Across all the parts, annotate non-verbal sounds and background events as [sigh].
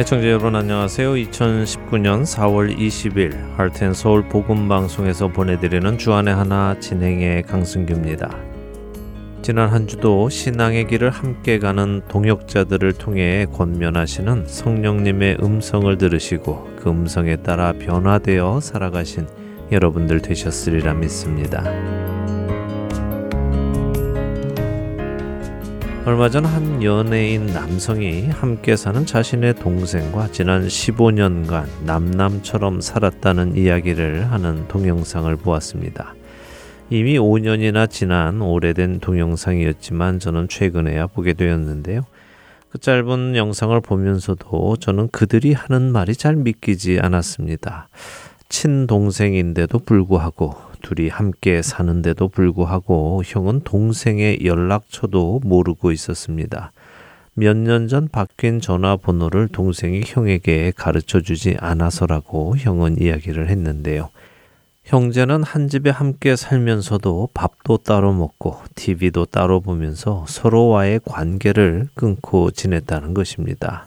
애청자 여러분 안녕하세요. 2019년 4월 20일 할텐서울 복음방송에서 보내드리는 주안의 하나 진행의 강승규입니다. 지난 한 주도 신앙의 길을 함께 가는 동역자들을 통해 권면하시는 성령님의 음성을 들으시고 그 음성에 따라 변화되어 살아가신 여러분들 되셨으리라 믿습니다. 얼마 전 한 연예인 남성이 함께 사는 자신의 동생과 지난 15년간 남남처럼 살았다는 이야기를 하는 동영상을 보았습니다. 이미 5년이나 지난 오래된 동영상이었지만 저는 최근에야 보게 되었는데요. 그 짧은 영상을 보면서도 저는 그들이 하는 말이 잘 믿기지 않았습니다. 친동생인데도 불구하고 둘이 함께 사는데도 불구하고 형은 동생의 연락처도 모르고 있었습니다. 몇 년 전 바뀐 전화번호를 동생이 형에게 가르쳐 주지 않아서라고 형은 이야기를 했는데요. 형제는 한 집에 함께 살면서도 밥도 따로 먹고 TV도 따로 보면서 서로와의 관계를 끊고 지냈다는 것입니다.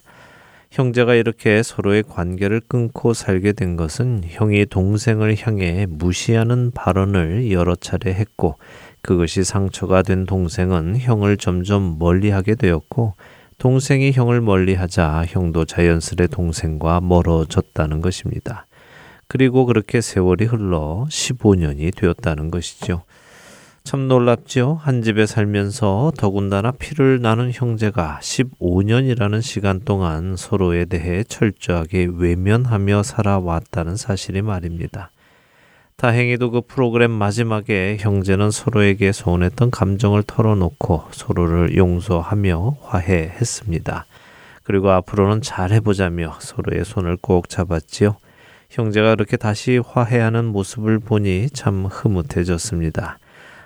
형제가 이렇게 서로의 관계를 끊고 살게 된 것은 형이 동생을 향해 무시하는 발언을 여러 차례 했고 그것이 상처가 된 동생은 형을 점점 멀리하게 되었고 동생이 형을 멀리하자 형도 자연스레 동생과 멀어졌다는 것입니다. 그리고 그렇게 세월이 흘러 15년이 되었다는 것이죠. 참 놀랍지요. 한 집에 살면서 더군다나 피를 나눈 형제가 15년이라는 시간 동안 서로에 대해 철저하게 외면하며 살아왔다는 사실이 말입니다. 다행히도 그 프로그램 마지막에 형제는 서로에게 서운했던 감정을 털어놓고 서로를 용서하며 화해했습니다. 그리고 앞으로는 잘 해보자며 서로의 손을 꼭 잡았지요. 형제가 그렇게 다시 화해하는 모습을 보니 참 흐뭇해졌습니다.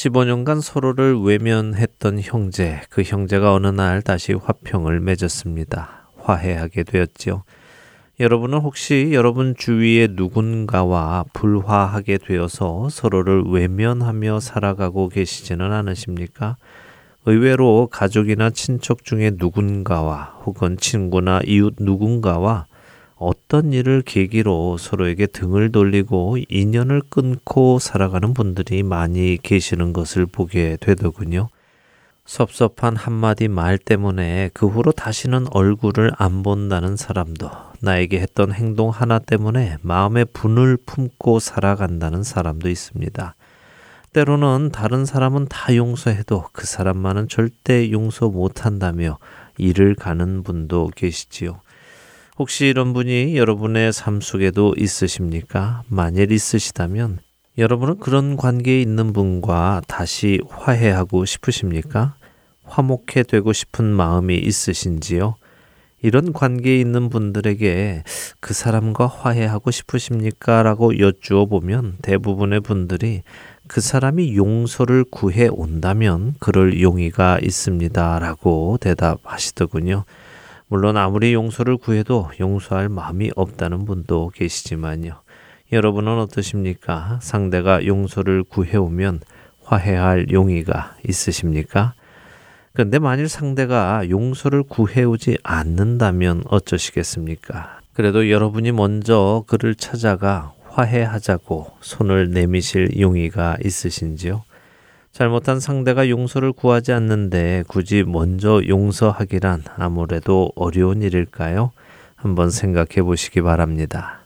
15년간 서로를 외면했던 형제, 그 형제가 어느 날 다시 화평을 맺었습니다. 화해하게 되었지요. 여러분은 혹시 여러분 주위의 누군가와 불화하게 되어서 서로를 외면하며 살아가고 계시지는 않으십니까? 의외로 가족이나 친척 중에 누군가와 혹은 친구나 이웃 누군가와 어떤 일을 계기로 서로에게 등을 돌리고 인연을 끊고 살아가는 분들이 많이 계시는 것을 보게 되더군요. 섭섭한 한마디 말 때문에 그 후로 다시는 얼굴을 안 본다는 사람도, 나에게 했던 행동 하나 때문에 마음의 분을 품고 살아간다는 사람도 있습니다. 때로는 다른 사람은 다 용서해도 그 사람만은 절대 용서 못한다며 일을 가는 분도 계시지요. 혹시 이런 분이 여러분의 삶 속에도 있으십니까? 만일 있으시다면 여러분은 그런 관계에 있는 분과 다시 화해하고 싶으십니까? 화목해 되고 싶은 마음이 있으신지요? 이런 관계에 있는 분들에게 그 사람과 화해하고 싶으십니까? 라고 여쭈어 보면 대부분의 분들이 그 사람이 용서를 구해 온다면 그럴 용의가 있습니다. 라고 대답하시더군요. 물론 아무리 용서를 구해도 용서할 마음이 없다는 분도 계시지만요. 여러분은 어떠십니까? 상대가 용서를 구해오면 화해할 용의가 있으십니까? 근데 만일 상대가 용서를 구해오지 않는다면 어쩌시겠습니까? 그래도 여러분이 먼저 그를 찾아가 화해하자고 손을 내미실 용의가 있으신지요? 잘못한 상대가 용서를 구하지 않는데 굳이 먼저 용서하기란 아무래도 어려운 일일까요? 한번 생각해 보시기 바랍니다.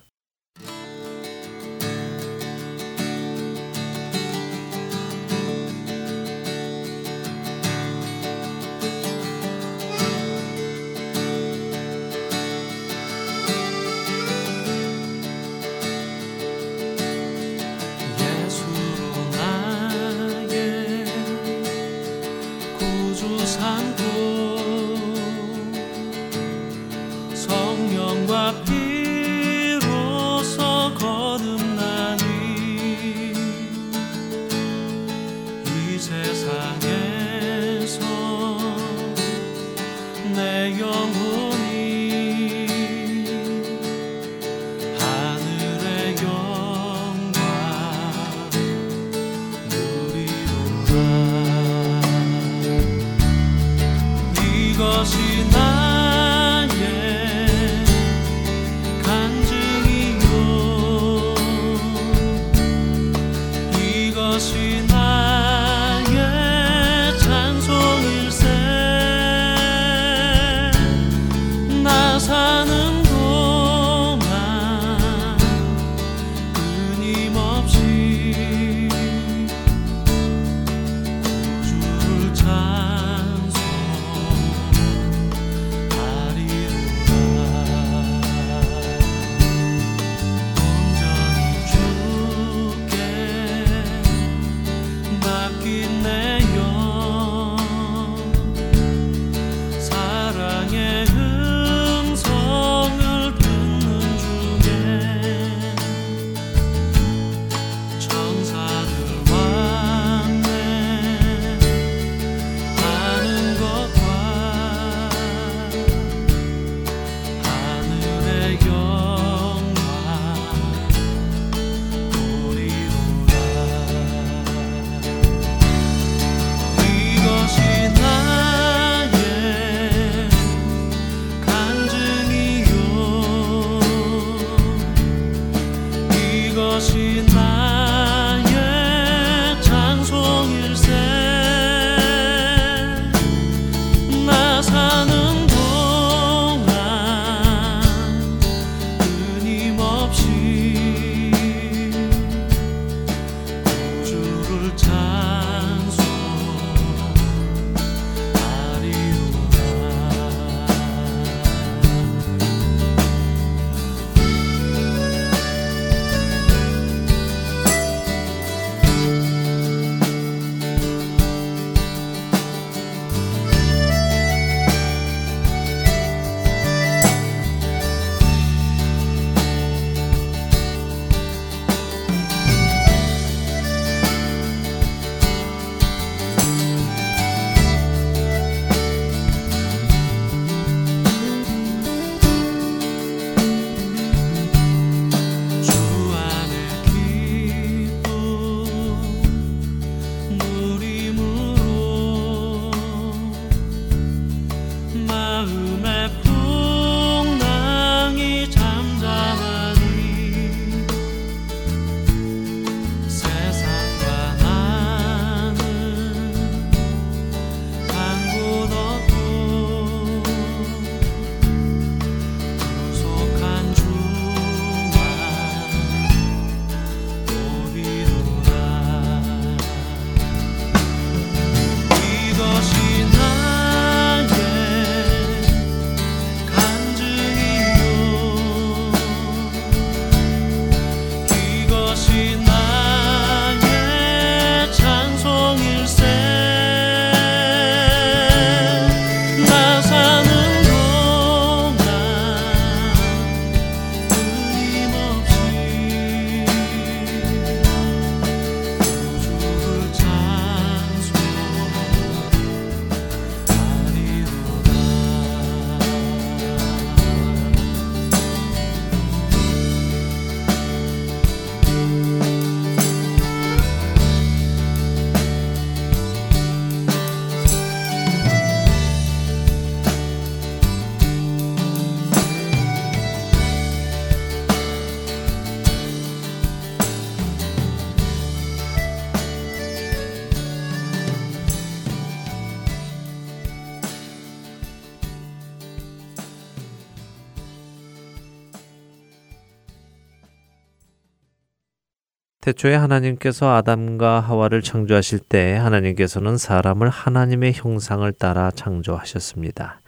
태초에 하나님께서 아담과 하와를 창조하실 때 하나님께서는 사람을 하나님의 형상을 따라 창조하셨습니다.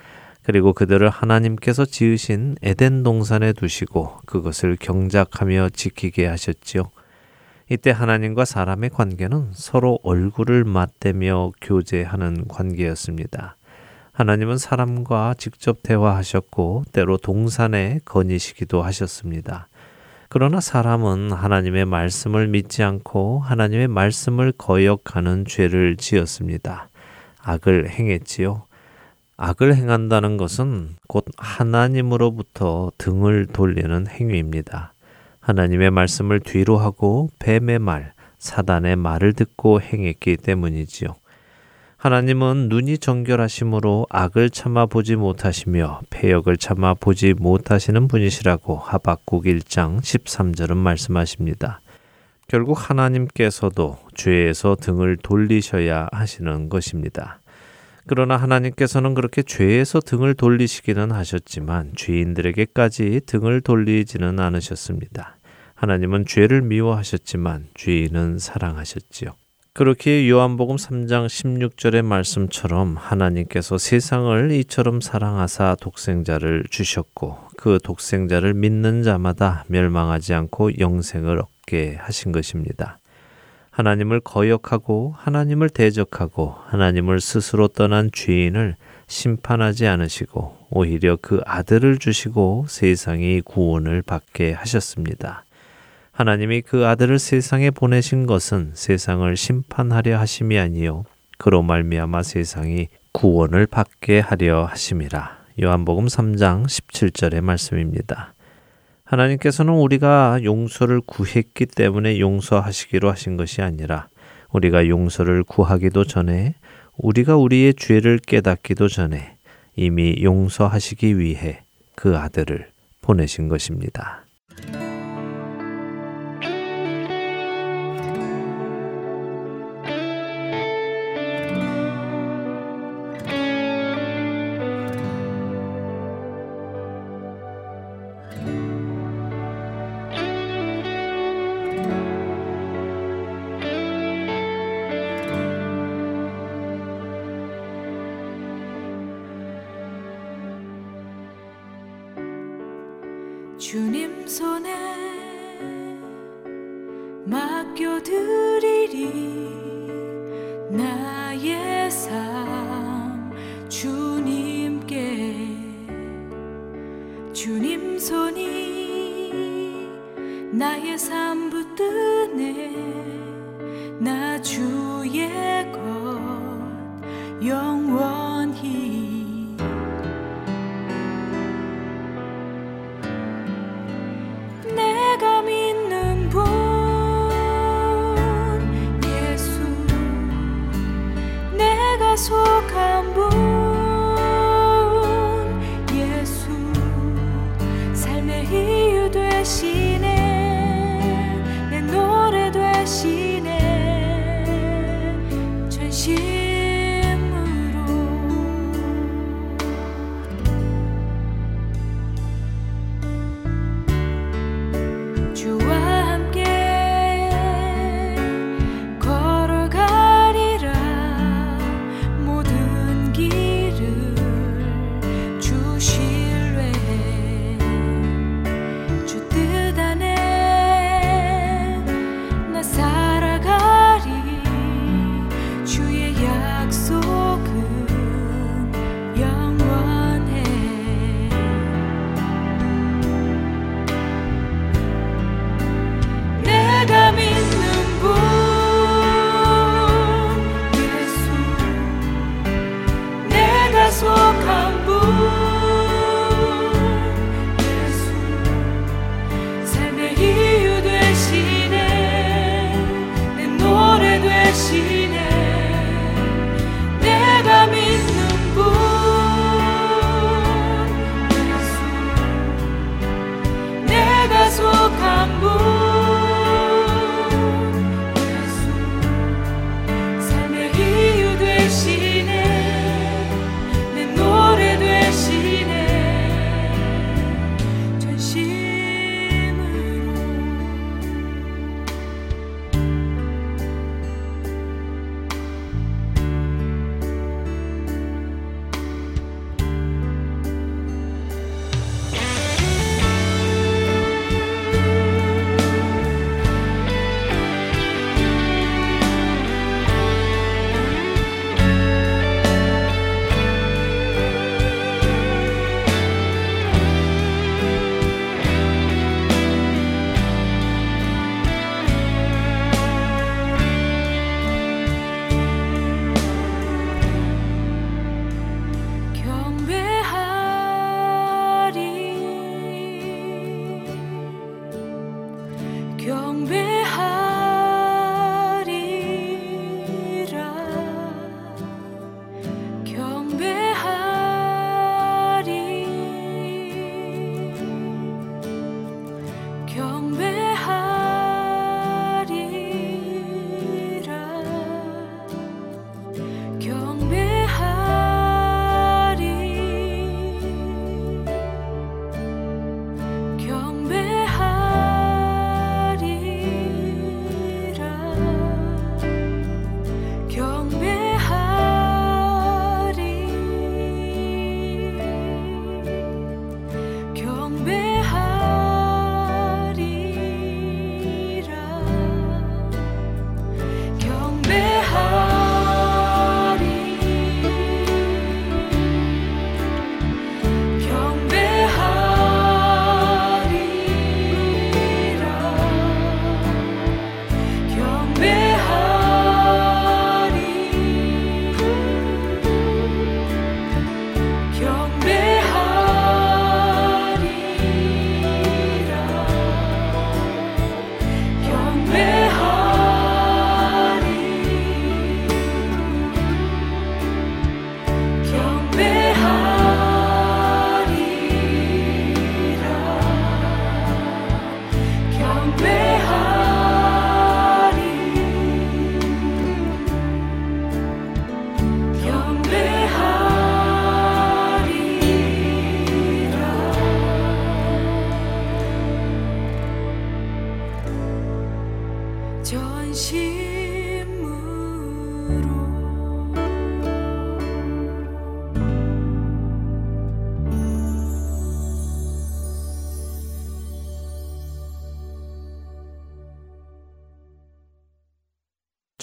그리고 그들을 하나님께서 지으신 에덴 동산에 두시고 그것을 경작하며 지키게 하셨지요. 이때 하나님과 사람의 관계는 서로 얼굴을 맞대며 교제하는 관계였습니다. 하나님은 사람과 직접 대화하셨고 때로 동산에 거니시기도 하셨습니다. 그러나 사람은 하나님의 말씀을 믿지 않고 하나님의 말씀을 거역하는 죄를 지었습니다. 악을 행했지요. 악을 행한다는 것은 곧 하나님으로부터 등을 돌리는 행위입니다. 하나님의 말씀을 뒤로 하고 뱀의 말, 사단의 말을 듣고 행했기 때문이지요. 하나님은 눈이 정결하심으로 악을 참아 보지 못하시며 폐역을 참아 보지 못하시는 분이시라고 하박국 1장 13절은 말씀하십니다. 결국 하나님께서도 죄에서 등을 돌리셔야 하시는 것입니다. 그러나 하나님께서는 그렇게 죄에서 등을 돌리시기는 하셨지만 죄인들에게까지 등을 돌리지는 않으셨습니다. 하나님은 죄를 미워하셨지만 죄인은 사랑하셨지요. 그렇게 요한복음 3장 16절의 말씀처럼 하나님께서 세상을 이처럼 사랑하사 독생자를 주셨고 그 독생자를 믿는 자마다 멸망하지 않고 영생을 얻게 하신 것입니다. 하나님을 거역하고 하나님을 대적하고 하나님을 스스로 떠난 죄인을 심판하지 않으시고 오히려 그 아들을 주시고 세상이 구원을 받게 하셨습니다. 하나님이 그 아들을 세상에 보내신 것은 세상을 심판하려 하심이 아니요 그로 말미암아 세상이 구원을 받게 하려 하심이라. 요한복음 3장 17절의 말씀입니다. 하나님께서는 우리가 용서를 구했기 때문에 용서하시기로 하신 것이 아니라 우리가 용서를 구하기도 전에 우리가 우리의 죄를 깨닫기도 전에 이미 용서하시기 위해 그 아들을 보내신 것입니다. 이유 되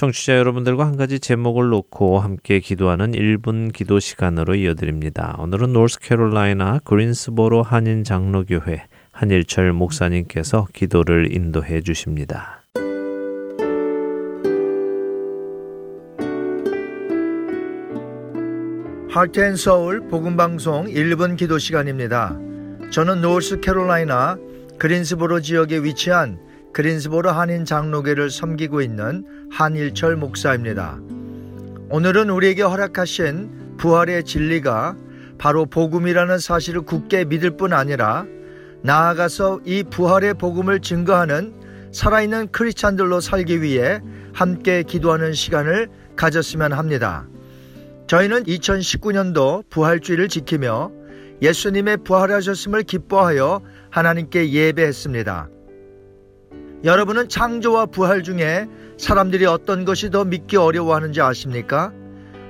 청취자 여러분들과 한 가지 제목을 놓고 함께 기도하는 1분 기도 시간으로 이어드립니다. 오늘은 노스캐롤라이나 그린스보로 한인 장로교회 한일철 목사님께서 기도를 인도해 주십니다. 하트앤 서울 복음방송 1분 기도 시간입니다. 저는 노스캐롤라이나 그린스보로 지역에 위치한 그린스보로 한인 장로교를 섬기고 있는 한일철 목사입니다. 오늘은 우리에게 허락하신 부활의 진리가 바로 복음이라는 사실을 굳게 믿을 뿐 아니라 나아가서 이 부활의 복음을 증거하는 살아있는 크리스찬들로 살기 위해 함께 기도하는 시간을 가졌으면 합니다. 저희는 2019년도 부활주의를 지키며 예수님의 부활하셨음을 기뻐하여 하나님께 예배했습니다. 여러분은 창조와 부활 중에 사람들이 어떤 것이 더 믿기 어려워하는지 아십니까?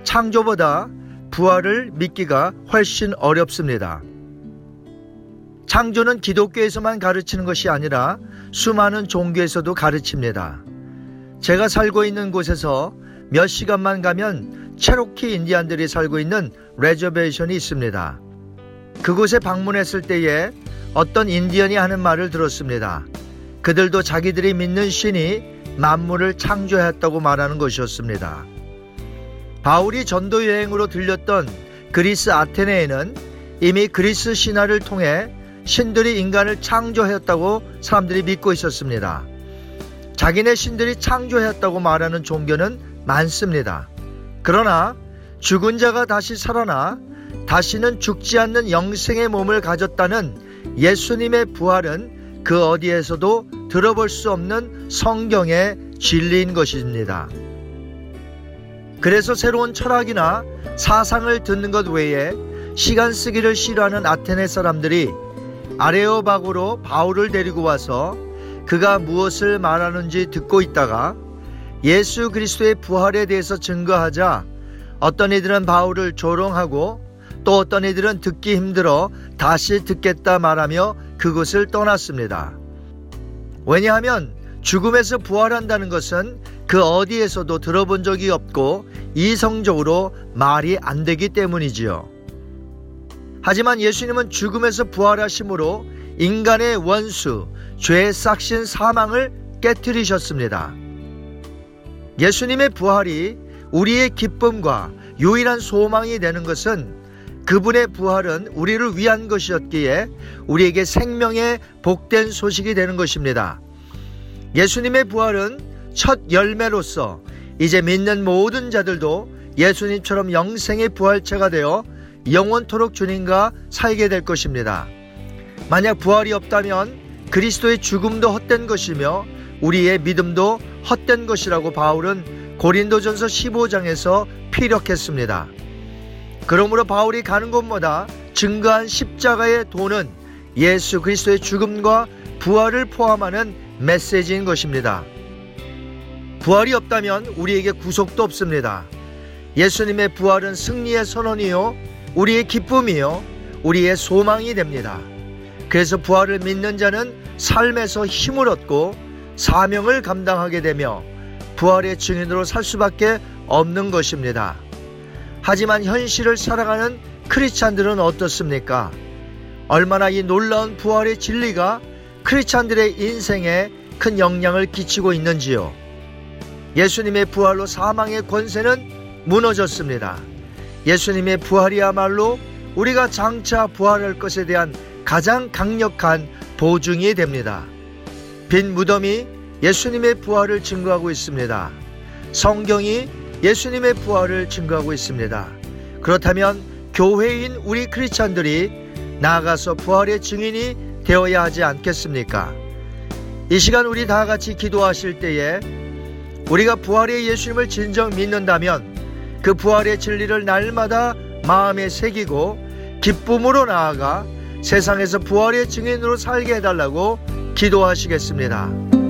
창조보다 부활을 믿기가 훨씬 어렵습니다. 창조는 기독교에서만 가르치는 것이 아니라 수많은 종교에서도 가르칩니다. 제가 살고 있는 곳에서 몇 시간만 가면 체로키 인디안들이 살고 있는 reservation이 있습니다. 그곳에 방문했을 때에 어떤 인디언이 하는 말을 들었습니다. 그들도 자기들이 믿는 신이 만물을 창조했다고 말하는 것이었습니다. 바울이 전도 여행으로 들렸던 그리스 아테네에는 이미 그리스 신화를 통해 신들이 인간을 창조했다고 사람들이 믿고 있었습니다. 자기네 신들이 창조했다고 말하는 종교는 많습니다. 그러나 죽은 자가 다시 살아나 다시는 죽지 않는 영생의 몸을 가졌다는 예수님의 부활은 그 어디에서도 들어볼 수 없는 성경의 진리인 것입니다. 그래서 새로운 철학이나 사상을 듣는 것 외에 시간 쓰기를 싫어하는 아테네 사람들이 아레오박으로 바울을 데리고 와서 그가 무엇을 말하는지 듣고 있다가 예수 그리스도의 부활에 대해서 증거하자 어떤 이들은 바울을 조롱하고 또 어떤 이들은 듣기 힘들어 다시 듣겠다 말하며 그곳을 떠났습니다. 왜냐하면 죽음에서 부활한다는 것은 그 어디에서도 들어본 적이 없고 이성적으로 말이 안 되기 때문이지요. 하지만 예수님은 죽음에서 부활하심으로 인간의 원수, 죄의 싹신 사망을 깨뜨리셨습니다. 예수님의 부활이 우리의 기쁨과 유일한 소망이 되는 것은 그분의 부활은 우리를 위한 것이었기에 우리에게 생명의 복된 소식이 되는 것입니다. 예수님의 부활은 첫 열매로서 이제 믿는 모든 자들도 예수님처럼 영생의 부활체가 되어 영원토록 주님과 살게 될 것입니다. 만약 부활이 없다면 그리스도의 죽음도 헛된 것이며 우리의 믿음도 헛된 것이라고 바울은 고린도전서 15장에서 피력했습니다. 그러므로 바울이 가는 곳마다 증거한 십자가의 도는 예수 그리스도의 죽음과 부활을 포함하는 메시지인 것입니다. 부활이 없다면 우리에게 구속도 없습니다. 예수님의 부활은 승리의 선언이요, 우리의 기쁨이요, 우리의 소망이 됩니다. 그래서 부활을 믿는 자는 삶에서 힘을 얻고 사명을 감당하게 되며 부활의 증인으로 살 수밖에 없는 것입니다. 하지만 현실을 살아가는 크리스찬들은 어떻습니까? 얼마나 이 놀라운 부활의 진리가 크리스찬들의 인생에 큰 영향을 끼치고 있는지요. 예수님의 부활로 사망의 권세는 무너졌습니다. 예수님의 부활이야말로 우리가 장차 부활할 것에 대한 가장 강력한 보증이 됩니다. 빈 무덤이 예수님의 부활을 증거하고 있습니다. 성경이 예수님의 부활을 증거하고 있습니다. 그렇다면 교회인 우리 크리스찬들이 나아가서 부활의 증인이 되어야 하지 않겠습니까? 이 시간 우리 다 같이 기도하실 때에 우리가 부활의 예수님을 진정 믿는다면 그 부활의 진리를 날마다 마음에 새기고 기쁨으로 나아가 세상에서 부활의 증인으로 살게 해달라고 기도하시겠습니다.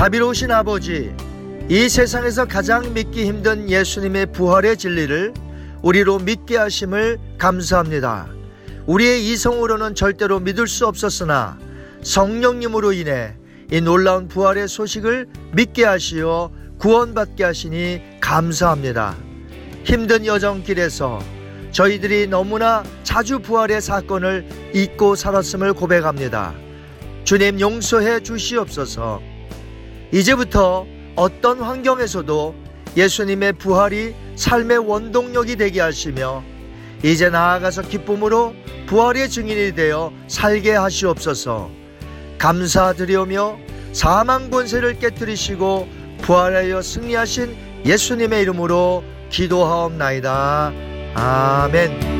자비로우신 아버지, 이 세상에서 가장 믿기 힘든 예수님의 부활의 진리를 우리로 믿게 하심을 감사합니다. 우리의 이성으로는 절대로 믿을 수 없었으나 성령님으로 인해 이 놀라운 부활의 소식을 믿게 하시어 구원받게 하시니 감사합니다. 힘든 여정길에서 저희들이 너무나 자주 부활의 사건을 잊고 살았음을 고백합니다. 주님 용서해 주시옵소서. 이제부터 어떤 환경에서도 예수님의 부활이 삶의 원동력이 되게 하시며 이제 나아가서 기쁨으로 부활의 증인이 되어 살게 하시옵소서. 감사드리오며 사망 권세를 깨뜨리시고 부활하여 승리하신 예수님의 이름으로 기도하옵나이다. 아멘.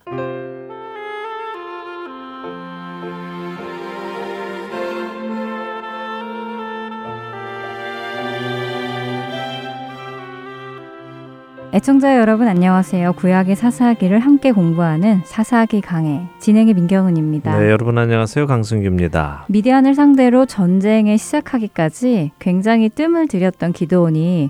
애청자 여러분 안녕하세요. 구약의 사사기를 함께 공부하는 사사기 강해 진행의 민경은입니다. 네, 여러분 안녕하세요. 강승규입니다. 미디안을 상대로 전쟁에 시작하기까지 굉장히 뜸을 들였던 기도원이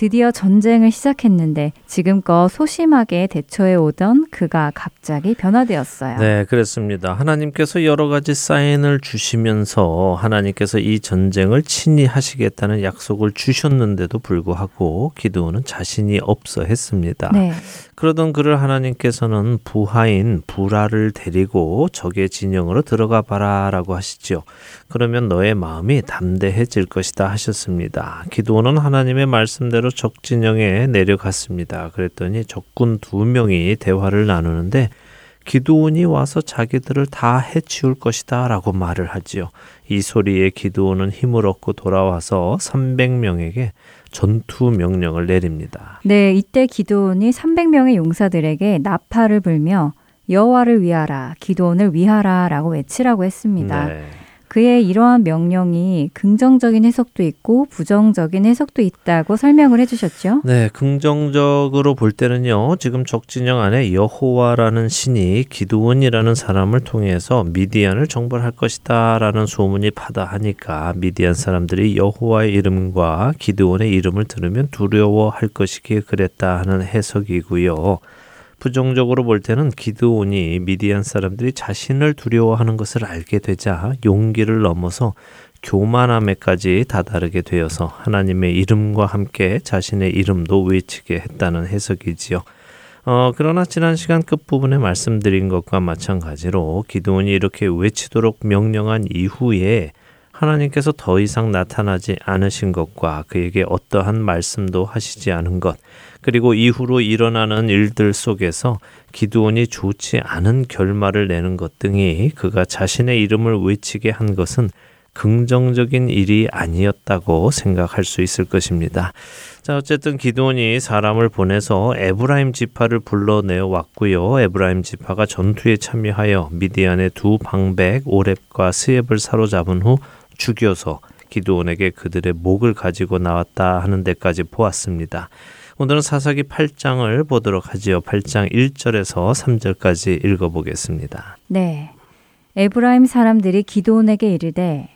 드디어 전쟁을 시작했는데 지금껏 소심하게 대처해 오던 그가 갑자기 변화되었어요. 네, 그렇습니다. 하나님께서 여러 가지 사인을 주시면서 하나님께서 이 전쟁을 친히 하시겠다는 약속을 주셨는데도 불구하고 기도는 자신이 없어 했습니다. 네. 그러던 그를 하나님께서는 부하인 부라를 데리고 적의 진영으로 들어가 봐라라고 하시죠. 그러면 너의 마음이 담대해질 것이다 하셨습니다. 기도는 하나님의 말씀대로 적 진영에 내려갔습니다. 그랬더니 적군 두 명이 대화를 나누는데 기도원이 와서 자기들을 다 해치울 것이다 라고 말을 하지요. 이 소리에 기도원은 힘을 얻고 돌아와서 300명에게 전투 명령을 내립니다. 네, 이때 기도원이 300명의 용사들에게 나팔을 불며 여호와를 위하라, 기도원을 위하라라고 외치라고 했습니다. 네. 그의 이러한 명령이 긍정적인 해석도 있고 부정적인 해석도 있다고 설명을 해주셨죠. 네, 긍정적으로 볼 때는요. 지금 적진영 안에 여호와라는 신이 기도원이라는 사람을 통해서 미디안을 정벌할 것이다라는 소문이 파다하니까 미디안 사람들이 여호와의 이름과 기도원의 이름을 들으면 두려워할 것이기에 그랬다 하는 해석이고요. 부정적으로 볼 때는 기드온이 미디안 사람들이 자신을 두려워하는 것을 알게 되자 용기를 넘어서 교만함에까지 다다르게 되어서 하나님의 이름과 함께 자신의 이름도 외치게 했다는 해석이지요. 어, 그러나 지난 시간 끝부분에 말씀드린 것과 마찬가지로 기도원이 이렇게 외치도록 명령한 이후에 하나님께서 더 이상 나타나지 않으신 것과 그에게 어떠한 말씀도 하시지 않은 것, 그리고 이후로 일어나는 일들 속에서 기드온이 좋지 않은 결말을 내는 것 등이 그가 자신의 이름을 외치게 한 것은 긍정적인 일이 아니었다고 생각할 수 있을 것입니다. 자, 어쨌든 기드온이 사람을 보내서 에브라임 지파를 불러내어 왔고요. 에브라임 지파가 전투에 참여하여 미디안의 두 방백 오렙과 스엡을 사로잡은 후 죽여서 기도원에게 그들의 목을 가지고 나왔다 하는 데까지 보았습니다. 오늘은 사사기 8장을 보도록 하지요. 8장 1절에서 3절까지 읽어보겠습니다. 네. 에브라임 사람들이 기도원에게 이르되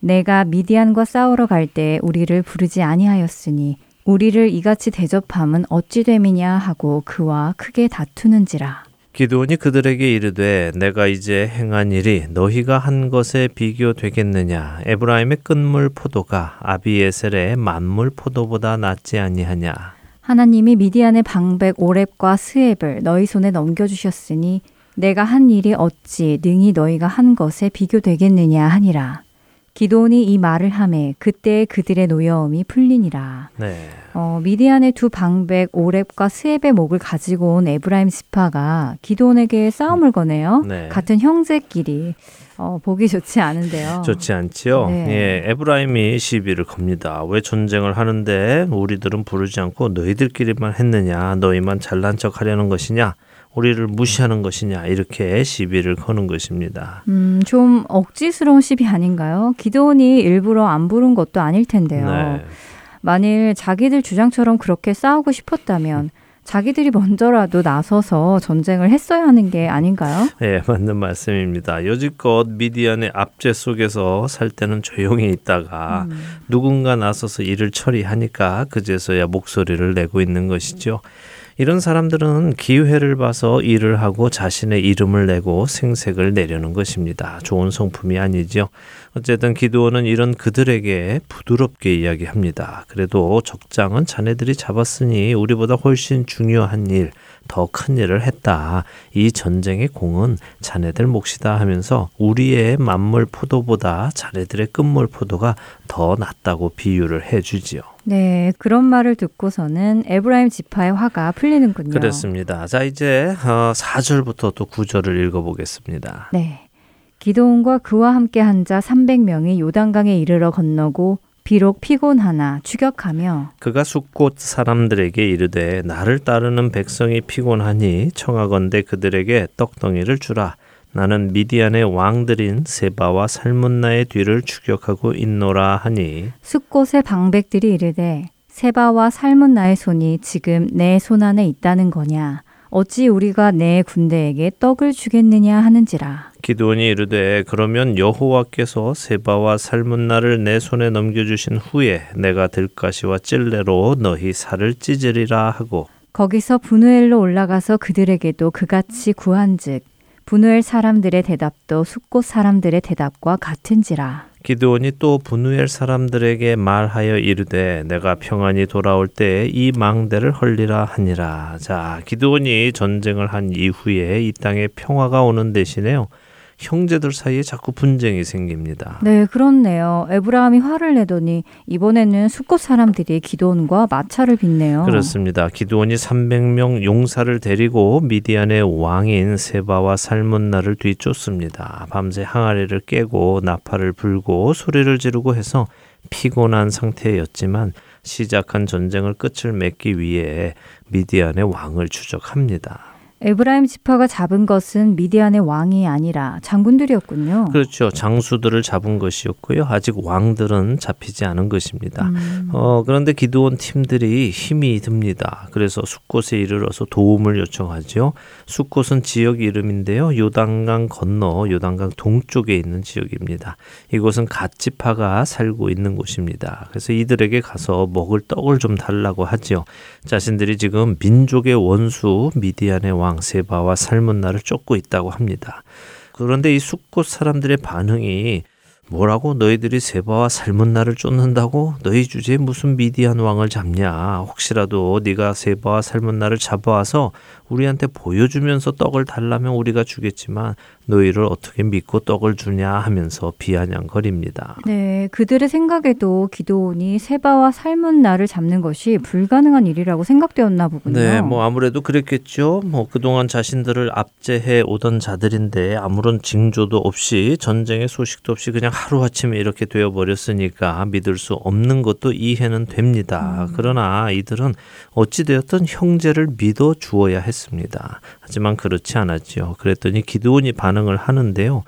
내가 미디안과 싸우러 갈 때 우리를 부르지 아니하였으니 우리를 이같이 대접함은 어찌 됨이냐 하고 그와 크게 다투는지라. 기도원이 그들에게 이르되 내가 이제 행한 일이 너희가 한 것에 비교되겠느냐 에브라임의 끝물 포도가 아비에셀의 만물 포도보다 낫지 아니하냐 하나님이 미디안의 방백 오렙과 스엡을 너희 손에 넘겨주셨으니 내가 한 일이 어찌 능히 너희가 한 것에 비교되겠느냐 하니라 기드온이 이 말을 하매 그때 그들의 노여움이 풀리니라. 네. 어, 미디안의 두 방백 오렙과 스엡의 목을 가지고 온 에브라임 지파가 기드온에게 싸움을 거네요. 네. 같은 형제끼리 어, 보기 좋지 않은데요. 좋지 않지요. 네. 예, 에브라임이 시비를 겁니다. 왜 전쟁을 하는데 우리들은 부르지 않고 너희들끼리만 했느냐? 너희만 잘난 척 하려는 것이냐? 우리를 무시하는 것이냐 이렇게 시비를 거는 것입니다. 음, 좀 억지스러운 시비 아닌가요? 기도원이 일부러 안 부른 것도 아닐 텐데요. 네. 만일 자기들 주장처럼 그렇게 싸우고 싶었다면 자기들이 먼저라도 나서서 전쟁을 했어야 하는 게 아닌가요? 예, 맞는 말씀입니다. 여지껏 미디안의 압제 속에서 살 때는 조용히 있다가 음. 누군가 나서서 일을 처리하니까 그제서야 목소리를 내고 있는 것이죠. 이런 사람들은 기회를 봐서 일을 하고 자신의 이름을 내고 생색을 내려는 것입니다. 좋은 성품이 아니죠. 어쨌든 기도원은 이런 그들에게 부드럽게 이야기합니다. 그래도 적장은 자네들이 잡았으니 우리보다 훨씬 중요한 일, 더 큰 일을 했다. 이 전쟁의 공은 자네들 몫이다 하면서 우리의 만물 포도보다 자네들의 끝물 포도가 더 낫다고 비유를 해주지요. 네, 그런 말을 듣고서는 에브라임 지파의 화가 풀리는군요. 그렇습니다. 자, 이제 어, 4절부터 또 9절을 읽어보겠습니다. 네. 기도온과 그와 함께 한 자 300명이 요단강에 이르러 건너고 비록 피곤하나 추격하며 그가 숫곳 사람들에게 이르되 나를 따르는 백성이 피곤하니 청하건대 그들에게 떡덩이를 주라. 나는 미디안의 왕들인 세바와 살문나의 뒤를 추격하고 있노라 하니. 숲곳의 방백들이 이르되 세바와 살문나의 손이 지금 내 손 안에 있다는 거냐? 어찌 우리가 내 군대에게 떡을 주겠느냐 하는지라 기도원이 이르되 그러면 여호와께서 세바와 살문나를 내 손에 넘겨주신 후에 내가 들가시와 찔레로 너희 살을 찢으리라 하고 거기서 분우엘로 올라가서 그들에게도 그같이 구한즉 분우엘 사람들의 대답도 숫곳 사람들의 대답과 같은지라. 기드온이 또 분우엘 사람들에게 말하여 이르되 내가 평안히 돌아올 때이 망대를 헐리라 하니라. 자, 기드온이 전쟁을 한 이후에 이 땅에 평화가 오는 대신에요. 형제들 사이에 자꾸 분쟁이 생깁니다. 네, 그렇네요. 에브라함이 화를 내더니 이번에는 수꽃 사람들이 기도원과 마차를 빚네요. 그렇습니다. 기도원이 300명 용사를 데리고 미디안의 왕인 세바와 살문나를 뒤쫓습니다. 밤새 항아리를 깨고 나팔을 불고 소리를 지르고 해서 피곤한 상태였지만 시작한 전쟁을 끝을 맺기 위해 미디안의 왕을 추적합니다. 에브라임 지파가 잡은 것은 미디안의 왕이 아니라 장군들이었군요. 그렇죠. 장수들을 잡은 것이었고요. 아직 왕들은 잡히지 않은 것입니다. 음. 어, 그런데 기도원 팀들이 힘이 듭니다. 그래서 숫곳에 이르러서 도움을 요청하죠. 숫곳은 지역 이름인데요. 요단강 건너 요단강 동쪽에 있는 지역입니다. 이곳은 갓지파가 살고 있는 곳입니다. 그래서 이들에게 가서 먹을 떡을 좀 달라고 하지요. 자신들이 지금 민족의 원수 미디안의 왕왕 세바와 살문나를 쫓고 있다고 합니다. 그런데 이 숫곳 사람들의 반응이 뭐라고 너희들이 세바와 살문나를 쫓는다고 너희 주제에 무슨 미디안 왕을 잡냐 혹시라도 네가 세바와 살문나를 잡아와서 우리한테 보여주면서 떡을 달라면 우리가 주겠지만 너희를 어떻게 믿고 떡을 주냐 하면서 비아냥거립니다. 네, 그들의 생각에도 기도원이 세바와 삶은 나를 잡는 것이 불가능한 일이라고 생각되었나 보군요. 네, 뭐 아무래도 그랬겠죠. 뭐 그동안 자신들을 압제해 오던 자들인데 아무런 징조도 없이 전쟁의 소식도 없이 그냥 하루아침에 이렇게 되어 버렸으니까 믿을 수 없는 것도 이해는 됩니다. 음. 그러나 이들은 어찌 되었든 형제를 믿어 주어야 했 습니다. 하지만 그렇지 않았죠. 그랬더니 반 반응을 하는데요.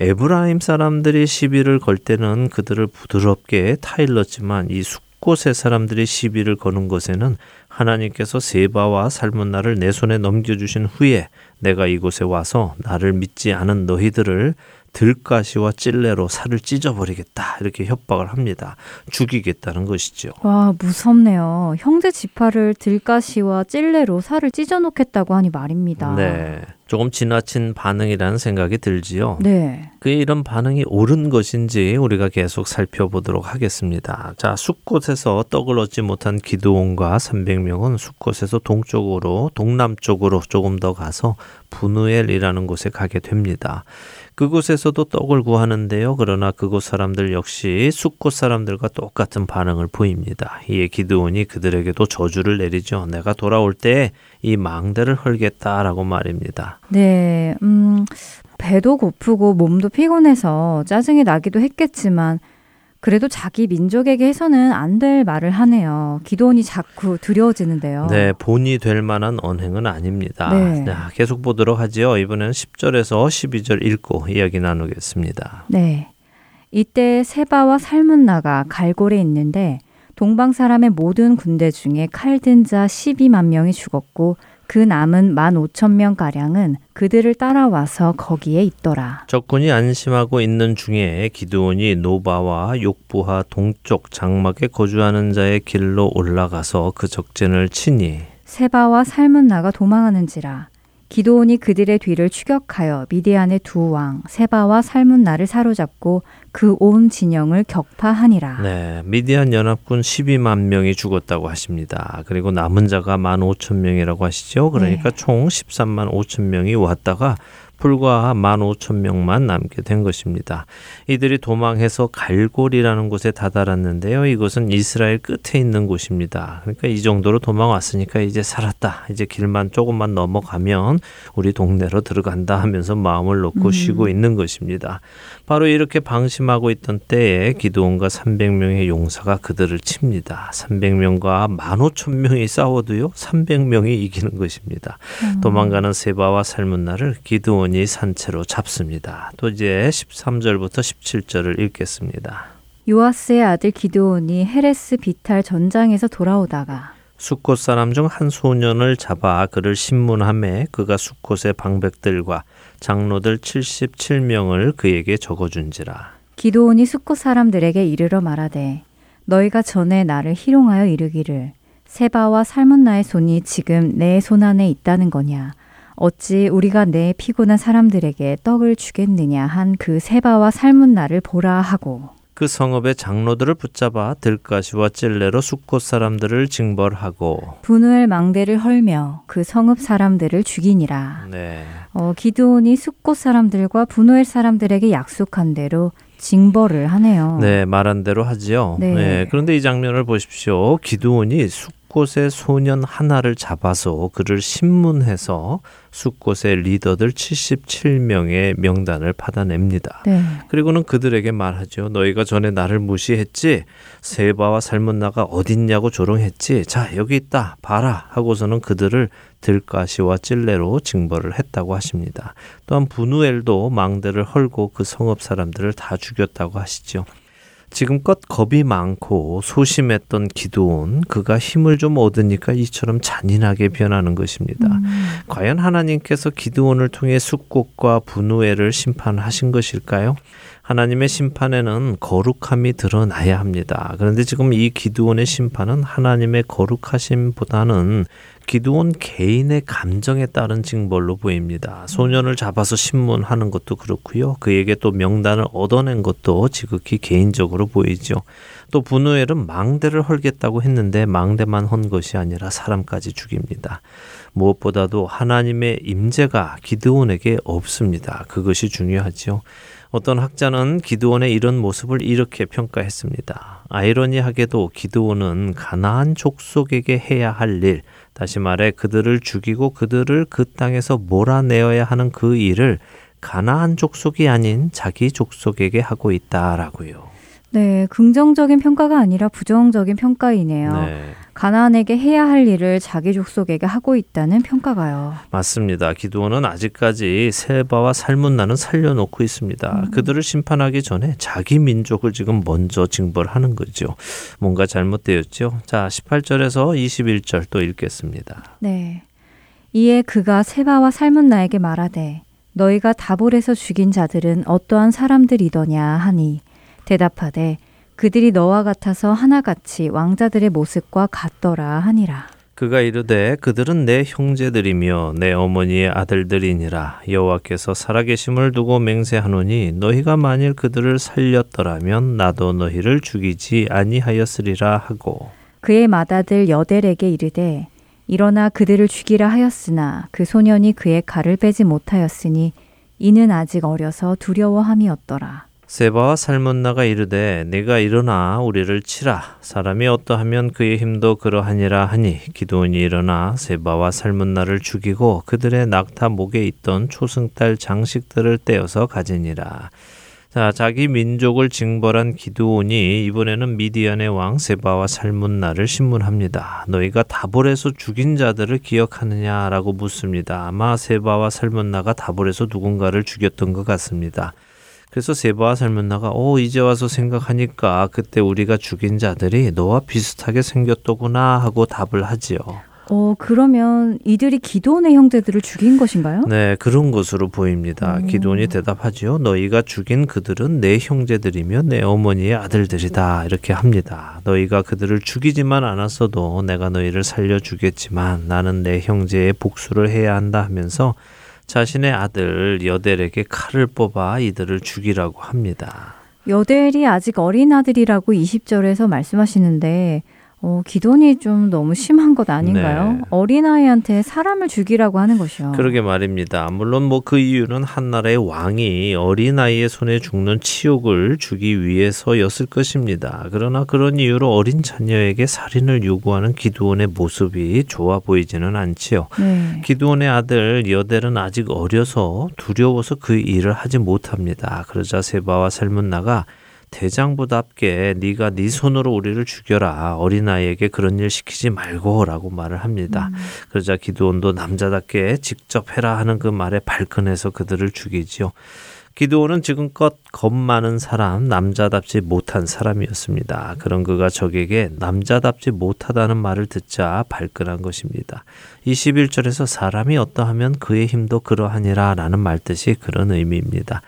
에브라임 사람들이 시비를 걸 때는 그들을 부드럽게 타일렀지만 이 숲곳의 사람들이 시비를 거는 것에는 하나님께서 세바와 살문나를 내 손에 넘겨주신 후에 내가 이곳에 와서 나를 믿지 않은 너희들을 들가시와 찔레로 살을 찢어버리겠다 이렇게 협박을 합니다. 죽이겠다는 것이죠. 와 무섭네요. 형제 지파를 들가시와 찔레로 살을 찢어놓겠다고 하니 말입니다. 네. 조금 지나친 반응이라는 생각이 들지요. 네. 그의 이런 반응이 옳은 것인지 우리가 계속 살펴보도록 하겠습니다. 자, 숲곳에서 떡을 얻지 못한 기도원과 300명은 숲곳에서 동쪽으로 동남쪽으로 조금 더 가서 분우엘이라는 곳에 가게 됩니다. 그곳에서도 떡을 구하는데요. 그러나 그곳 사람들 역시 숲곳 사람들과 똑같은 반응을 보입니다. 이에 기드온이 그들에게도 저주를 내리죠. 내가 돌아올 때 이 망대를 헐겠다라고 말입니다. 네, 음, 배도 고프고 몸도 피곤해서 짜증이 나기도 했겠지만 그래도 자기 민족에게 해서는 안 될 말을 하네요. 기도원이 자꾸 두려워지는데요. 네, 본이 될 만한 언행은 아닙니다. 네. 자, 계속 보도록 하지요. 이번엔 10절에서 12절 읽고 이야기 나누겠습니다. 네. 이때 세바와 살문나가 갈골에 있는데 동방 사람의 모든 군대 중에 칼든 자 12만 명이 죽었고 그 남은 만 오천 명 가량은 그들을 따라와서 거기에 있더라. 적군이 안심하고 있는 중에 기드온이 노바와 욕부하 동쪽 장막에 거주하는 자의 길로 올라가서 그 적진을 치니 세바와 살문나가 도망하는지라 기도온이 그들의 뒤를 추격하여 미디안의 두 왕 세바와 살문나를 사로잡고 그 온 진영을 격파하니라. 네, 미디안 연합군 12만 명이 죽었다고 하십니다. 그리고 남은 자가 1만 5천 명이라고 하시죠. 그러니까 네. 총 13만 5천 명이 왔다가 불과 15,000명만 남게 된 것입니다. 이들이 도망해서 갈골이라는 곳에 다다랐는데요. 이곳은 이스라엘 끝에 있는 곳입니다. 그러니까 이 정도로 도망왔으니까 이제 살았다. 이제 길만 조금만 넘어가면 우리 동네로 들어간다 하면서 마음을 놓고 음. 쉬고 있는 것입니다. 바로 이렇게 방심하고 있던 때에 기도원과 300명의 용사가 그들을 칩니다. 300명과 15,000명이 싸워도요. 300명이 이기는 것입니다. 음. 도망가는 세바와 살문나를 기도원 이 산채로 잡습니다. 또 이제 13절부터 17절을 읽겠습니다. 요아스의 아들 기도원이 헤레스 비탈 전장에서 돌아오다가 숫곳 사람 중 한 소년을 잡아 그를 신문함에 그가 숫곳의 방백들과 장로들 77명을 그에게 적어준지라. 기도온이 숫곳 사람들에게 이르러 말하되 너희가 전에 나를 희롱하여 이르기를 세바와 삶은 나의 손이 지금 내 손 안에 있다는 거냐. 어찌 우리가 내 피곤한 사람들에게 떡을 주겠느냐 한 그 세바와 삶은 나를 보라 하고 그 성읍의 장로들을 붙잡아 들가시와 찔레로 숫곳 사람들을 징벌하고 분우엘 망대를 헐며 그 성읍 사람들을 죽이니라. 네. 어, 기드온이 숫곳 사람들과 분우엘 사람들에게 약속한 대로 징벌을 하네요. 네, 말한 대로 하지요. 네. 네. 그런데 이 장면을 보십시오. 기드온이 숫 숲곳의 소년 하나를 잡아서 그를 신문해서 숲곳의 리더들 77명의 명단을 받아냅니다. 네. 그리고는 그들에게 말하죠. 너희가 전에 나를 무시했지? 세바와 살문나가 어딨냐고 조롱했지? 자, 여기 있다. 봐라. 하고서는 그들을 들가시와 찔레로 징벌을 했다고 하십니다. 또한 부누엘도 망대를 헐고 그 성읍 사람들을 다 죽였다고 하시죠. 지금껏 겁이 많고 소심했던 기도온 그가 힘을 좀 얻으니까 이처럼 잔인하게 변하는 것입니다. 음. 과연 하나님께서 기도온을 통해 숙곡과 분우애를 심판하신 것일까요? 하나님의 심판에는 거룩함이 드러나야 합니다. 그런데 지금 이 기드온의 심판은 하나님의 거룩하심보다는 기드온 개인의 감정에 따른 징벌로 보입니다. 소년을 잡아서 신문하는 것도 그렇고요. 그에게 또 명단을 얻어낸 것도 지극히 개인적으로 보이죠. 또 분우엘은 망대를 헐겠다고 했는데 망대만 헌 것이 아니라 사람까지 죽입니다. 무엇보다도 하나님의 임재가 기드온에게 없습니다. 그것이 중요하죠. 어떤 학자는 기드온의 이런 모습을 이렇게 평가했습니다. 아이러니하게도 기드온은 가나안 족속에게 해야 할 일, 다시 말해 그들을 죽이고 그들을 그 땅에서 몰아내어야 하는 그 일을 가나안 족속이 아닌 자기 족속에게 하고 있다라고요. 네, 긍정적인 평가가 아니라 부정적인 평가이네요. 네. 가나안에게 해야 할 일을 자기 족속에게 하고 있다는 평가가요. 맞습니다. 기도원은 아직까지 세바와 살문나는 살려놓고 있습니다. 음. 그들을 심판하기 전에 자기 민족을 지금 먼저 징벌하는 거죠. 뭔가 잘못되었죠. 자, 18절에서 21절 또 읽겠습니다. 네. 이에 그가 세바와 살문나에게 말하되 너희가 다볼에서 죽인 자들은 어떠한 사람들이더냐 하니 대답하되 그들이 너와 같아서 하나같이 왕자들의 모습과 같더라 하니라. 그가 이르되 그들은 내 형제들이며 내 어머니의 아들들이니라. 여호와께서 살아계심을 두고 맹세하노니 너희가 만일 그들을 살렸더라면 나도 너희를 죽이지 아니하였으리라 하고. 그의 맏아들 여델에게 이르되 일어나 그들을 죽이라 하였으나 그 소년이 그의 칼을 빼지 못하였으니 이는 아직 어려서 두려워함이었더라 세바와 살문나가 이르되 내가 일어나 우리를 치라 사람이 어떠하면 그의 힘도 그러하니라 하니 기도원이 일어나 세바와 살문나를 죽이고 그들의 낙타 목에 있던 초승달 장식들을 떼어서 가지니라 자 자기 민족을 징벌한 기도온이 이번에는 미디안의 왕 세바와 살문나를 신문합니다. 너희가 다볼에서 죽인 자들을 기억하느냐라고 묻습니다. 아마 세바와 살문나가 다볼에서 누군가를 죽였던 것 같습니다. 그래서 세바와 살문나가 오 이제 와서 생각하니까 그때 우리가 죽인 자들이 너와 비슷하게 생겼더구나 하고 답을 하지요. 어, 그러면 이들이 기도원의 형제들을 죽인 것인가요? 네, 그런 것으로 보입니다. 오. 기도원이 대답하지요. 너희가 죽인 그들은 내 형제들이며 내 어머니의 아들들이다. 이렇게 합니다. 너희가 그들을 죽이지만 않았어도 내가 너희를 살려주겠지만 나는 내 형제의 복수를 해야 한다 하면서 자신의 아들 여델에게 칼을 뽑아 이들을 죽이라고 합니다. 여델이 아직 어린 아들이라고 20절에서 말씀하시는데 어, 기돈이 좀 너무 심한 것 아닌가요? 네. 어린아이한테 사람을 죽이라고 하는 것이요. 그러게 말입니다. 물론 뭐 그 이유는 한나라의 왕이 어린아이의 손에 죽는 치욕을 주기 위해서였을 것입니다. 그러나 그런 이유로 어린 자녀에게 살인을 요구하는 기두원의 모습이 좋아 보이지는 않지요. 네. 기두원의 아들 여델은 아직 어려서 두려워서 그 일을 하지 못합니다. 그러자 세바와 살문나가 대장부답게 네가 네 손으로 우리를 죽여라 어린아이에게 그런 일 시키지 말고라고 말을 합니다. 음. 그러자 기도원도 남자답게 직접 해라 하는 그 말에 발끈해서 그들을 죽이지요. 기도원은 지금껏 겁 많은 사람, 남자답지 못한 사람이었습니다. 그런 그가 적에게 남자답지 못하다는 말을 듣자 발끈한 것입니다. 21절에서 사람이 어떠하면 그의 힘도 그러하니라 라는 말뜻이 그런 의미입니다.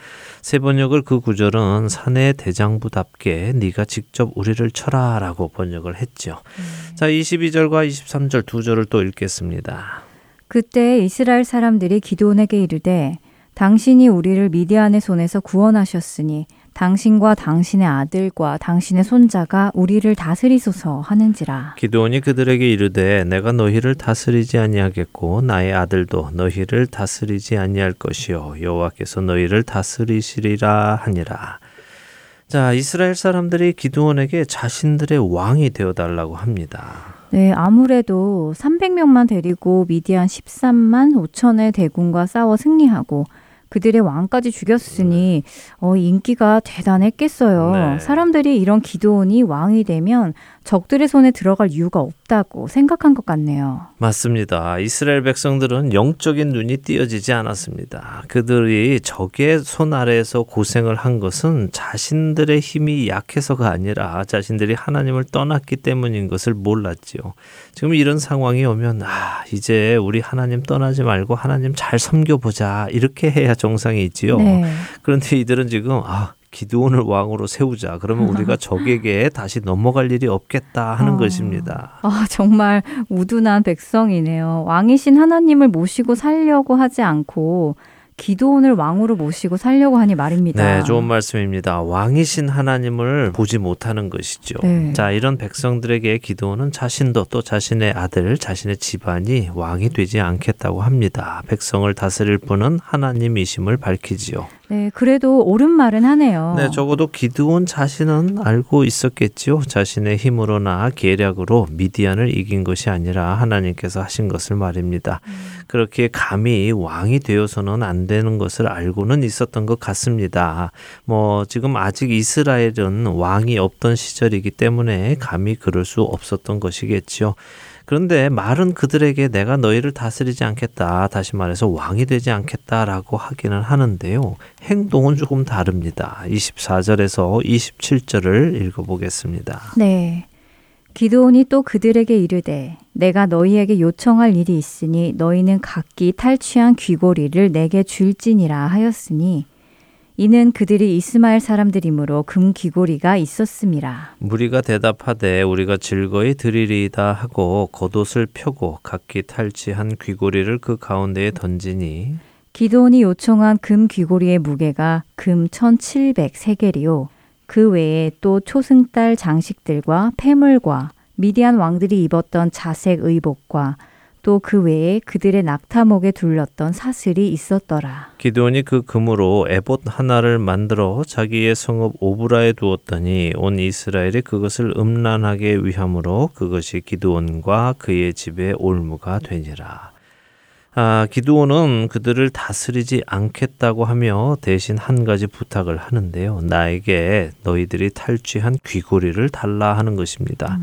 세 번역을 그 구절은 사내 대장부답게 네가 직접 우리를 쳐라라고 번역을 했죠. 음. 자, 22절과 23절 두 절을 또 읽겠습니다. 그때 이스라엘 사람들이 기도원에게 이르되 당신이 우리를 미디안의 손에서 구원하셨으니 당신과 당신의 아들과 당신의 손자가 우리를 다스리소서 하는지라. 기도원이 그들에게 이르되 내가 너희를 다스리지 아니하겠고 나의 아들도 너희를 다스리지 아니할 것이요 여호와께서 너희를 다스리시리라 하니라. 자, 이스라엘 사람들이 기도원에게 자신들의 왕이 되어 달라고 합니다. 네, 아무래도 300명만 데리고 미디안 13만 5천의 대군과 싸워 승리하고 그들의 왕까지 죽였으니 어, 인기가 대단했겠어요. 네. 사람들이 이런 기도원이 왕이 되면 적들의 손에 들어갈 이유가 없다고 생각한 것 같네요. 맞습니다. 이스라엘 백성들은 영적인 눈이 띄어지지 않았습니다. 그들이 적의 손 아래에서 고생을 한 것은 자신들의 힘이 약해서가 아니라 자신들이 하나님을 떠났기 때문인 것을 몰랐지요. 지금 이런 상황이 오면 아, 이제 우리 하나님 떠나지 말고 하나님 잘 섬겨 보자. 이렇게 해야 정상이 있지요. 네. 그런데 이들은 지금 아, 기드온을 왕으로 세우자. 그러면 [laughs] 우리가 적에게 다시 넘어갈 일이 없겠다 하는 어. 것입니다. 아, 정말 우둔한 백성이네요. 왕이신 하나님을 모시고 살려고 하지 않고 기도원을 왕으로 모시고 살려고 하니 말입니다. 네, 좋은 말씀입니다. 왕이신 하나님을 보지 못하는 것이죠. 네. 자, 이런 백성들에게 기도원은 자신도 또 자신의 아들, 자신의 집안이 왕이 되지 않겠다고 합니다. 백성을 다스릴 분은 하나님이심을 밝히지요. 네, 그래도 옳은 말은 하네요. 네, 적어도 기드온 자신은 알고 있었겠지요. 자신의 힘으로나 계략으로 미디안을 이긴 것이 아니라 하나님께서 하신 것을 말입니다. 음. 그렇게 감히 왕이 되어서는 안안 되는 것을 알고는 있었던 것 같습니다. 뭐 지금 아직 이스라엘은 왕이 없던 시절이기 때문에 감히 그럴 수 없었던 것이겠지요. 그런데 말은 그들에게 내가 너희를 다스리지 않겠다. 다시 말해서 왕이 되지 않겠다라고 하기는 하는데요. 행동은 조금 다릅니다. 24절에서 27절을 읽어보겠습니다. 네. 기도온이 또 그들에게 이르되 내가 너희에게 요청할 일이 있으니 너희는 각기 탈취한 귀고리를 내게 줄지니라 하였으니 이는 그들이 이스마엘 사람들이므로 금 귀고리가 있었음이라. 무리가 대답하되 우리가 즐거이 드리리이다 하고 겉옷을 펴고 각기 탈취한 귀고리를 그 가운데에 던지니 기도원이 요청한 금 귀고리의 무게가 금 1700세겔이요. 그 외에 또 초승달 장식들과 폐물과 미디안 왕들이 입었던 자색 의복과 또 그 외에 그들의 낙타목에 둘렀던 사슬이 있었더라. 기드온이 그 금으로 에봇 하나를 만들어 자기의 성읍 오브라에 두었더니 온 이스라엘이 그것을 음란하게 위함으로 그것이 기드온과 그의 집의 올무가 되니라. 아, 기드온은 그들을 다스리지 않겠다고 하며 대신 한 가지 부탁을 하는데요. 나에게 너희들이 탈취한 귀고리를 달라 하는 것입니다. 음.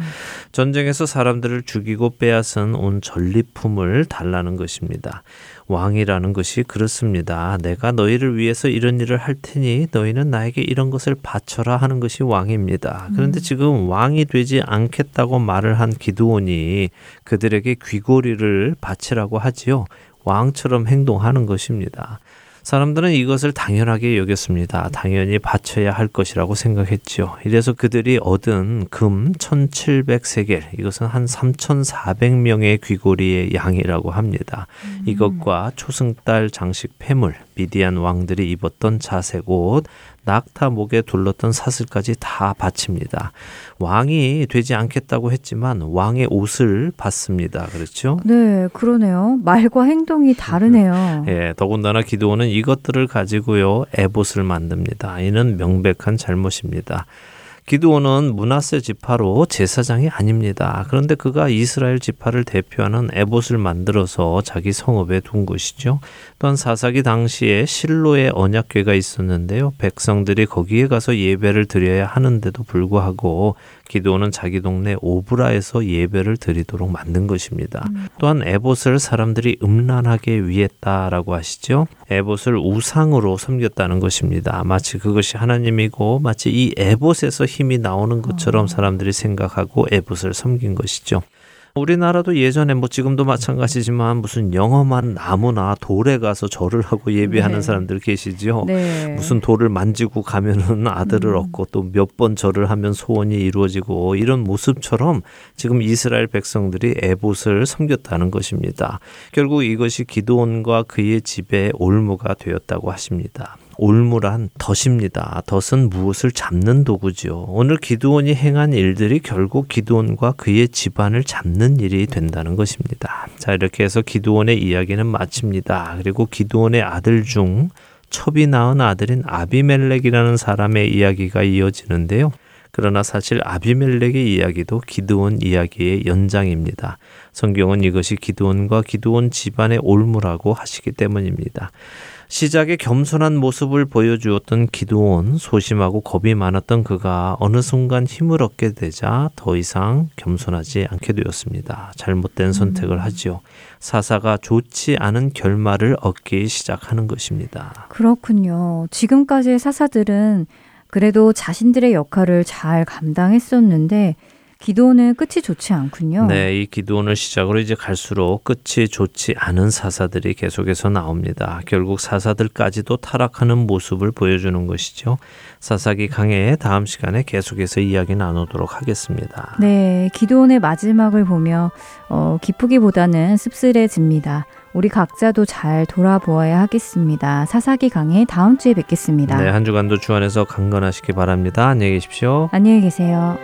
전쟁에서 사람들을 죽이고 빼앗은 온 전리품을 달라는 것입니다. 왕이라는 것이 그렇습니다. 내가 너희를 위해서 이런 일을 할 테니 너희는 나에게 이런 것을 바쳐라 하는 것이 왕입니다. 그런데 음. 지금 왕이 되지 않겠다고 말을 한 기드온이 그들에게 귀고리를 바치라고 하지요. 왕처럼 행동하는 것입니다. 사람들은 이것을 당연하게 여겼습니다. 당연히 바쳐야 할 것이라고 생각했지요. 이래서 그들이 얻은 금 1700세겔, 이것은 한 3400명의 귀고리의 양이라고 합니다. 음. 이것과 초승달 장식 폐물, 미디안 왕들이 입었던 자색 옷, 낙타 목에 둘렀던 사슬까지 다 바칩니다. 왕이 되지 않겠다고 했지만 왕의 옷을 받습니다. 그렇죠? 네, 그러네요. 말과 행동이 다르네요. [laughs] 예, 더군다나 기도원은 이것들을 가지고요 에봇을 만듭니다. 이는 명백한 잘못입니다. 기드온은 문하세 지파로 제사장이 아닙니다. 그런데 그가 이스라엘 지파를 대표하는 에봇을 만들어서 자기 성읍에 둔 것이죠. 또한 사사기 당시에 실로의 언약궤가 있었는데요. 백성들이 거기에 가서 예배를 드려야 하는데도 불구하고 기도는 자기 동네 오브라에서 예배를 드리도록 만든 것입니다. 음. 또한 에봇을 사람들이 음란하게 위했다라고 하시죠. 에봇을 우상으로 섬겼다는 것입니다. 마치 그것이 하나님이고 마치 이 에봇에서 힘이 나오는 것처럼 어. 사람들이 생각하고 에봇을 섬긴 것이죠. 우리나라도 예전에 뭐 지금도 마찬가지지만 무슨 영험한 나무나 돌에 가서 절을 하고 예배하는 네. 사람들 계시죠. 네. 무슨 돌을 만지고 가면은 아들을 음. 얻고 또 몇 번 절을 하면 소원이 이루어지고 이런 모습처럼 지금 이스라엘 백성들이 에봇을 섬겼다는 것입니다. 결국 이것이 기도원과 그의 집에 올무가 되었다고 하십니다. 올무란 덫입니다. 덫은 무엇을 잡는 도구죠. 오늘 기드온이 행한 일들이 결국 기드온과 그의 집안을 잡는 일이 된다는 것입니다. 자, 이렇게 해서 기드온의 이야기는 마칩니다. 그리고 기드온의 아들 중 첩이 낳은 아들인 아비멜렉이라는 사람의 이야기가 이어지는데요. 그러나 사실 아비멜렉의 이야기도 기드온 이야기의 연장입니다. 성경은 이것이 기드온과 기드온 집안의 올무라고 하시기 때문입니다. 시작에 겸손한 모습을 보여주었던 기도온 소심하고 겁이 많았던 그가 어느 순간 힘을 얻게 되자 더 이상 겸손하지 않게 되었습니다. 잘못된 선택을 음. 하지요. 사사가 좋지 않은 결말을 얻기 시작하는 것입니다. 그렇군요. 지금까지의 사사들은 그래도 자신들의 역할을 잘 감당했었는데 기도는 끝이 좋지 않군요. 네, 이 기도원을 시작으로 이제 갈수록 끝이 좋지 않은 사사들이 계속해서 나옵니다. 결국 사사들까지도 타락하는 모습을 보여주는 것이죠. 사사기 강해의 다음 시간에 계속해서 이야기 나누도록 하겠습니다. 네, 기도원의 마지막을 보며 어, 기쁘기보다는 씁쓸해집니다. 우리 각자도 잘 돌아보아야 하겠습니다. 사사기 강해 다음 주에 뵙겠습니다. 네, 한 주간도 주 안에서 강건하시기 바랍니다. 안녕히 계십시오. 안녕히 계세요.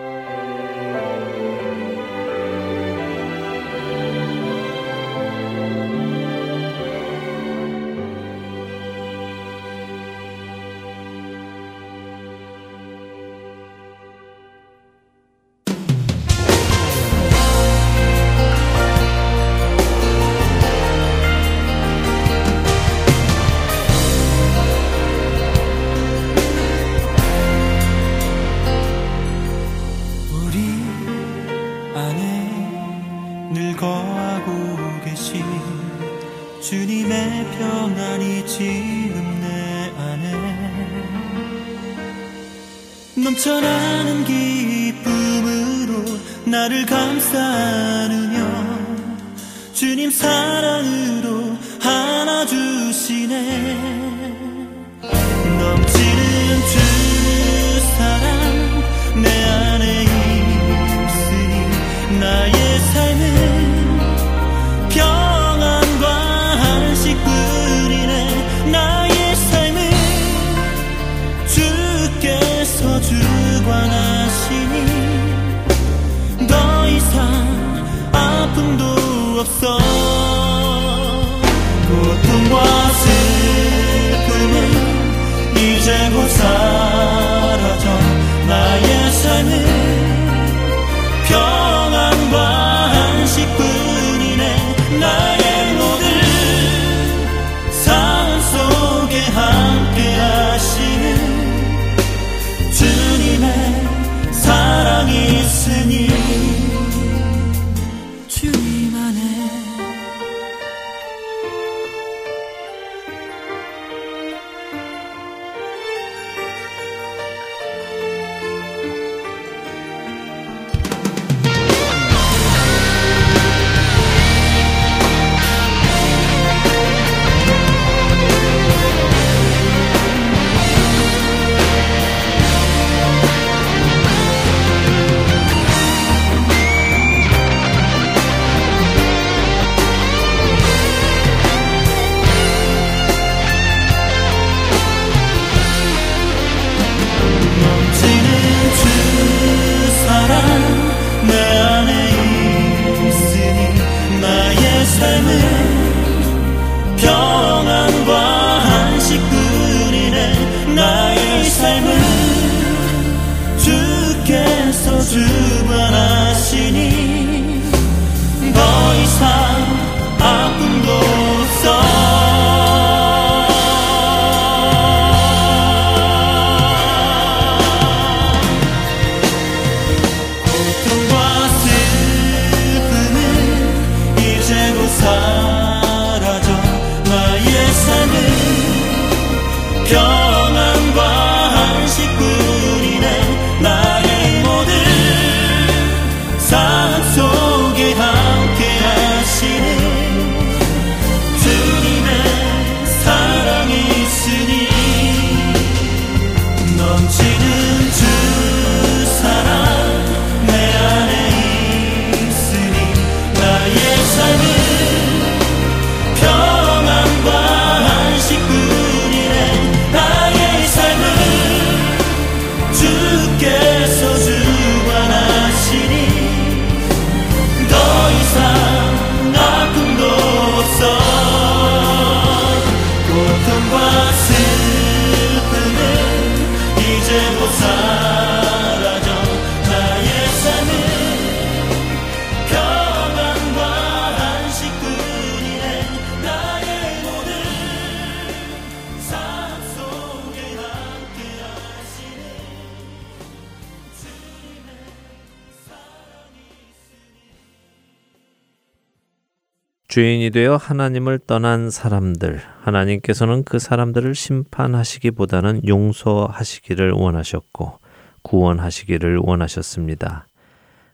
죄인이 되어 하나님을 떠난 사람들, 하나님께서는 그 사람들을 심판하시기보다는 용서하시기를 원하셨고 구원하시기를 원하셨습니다.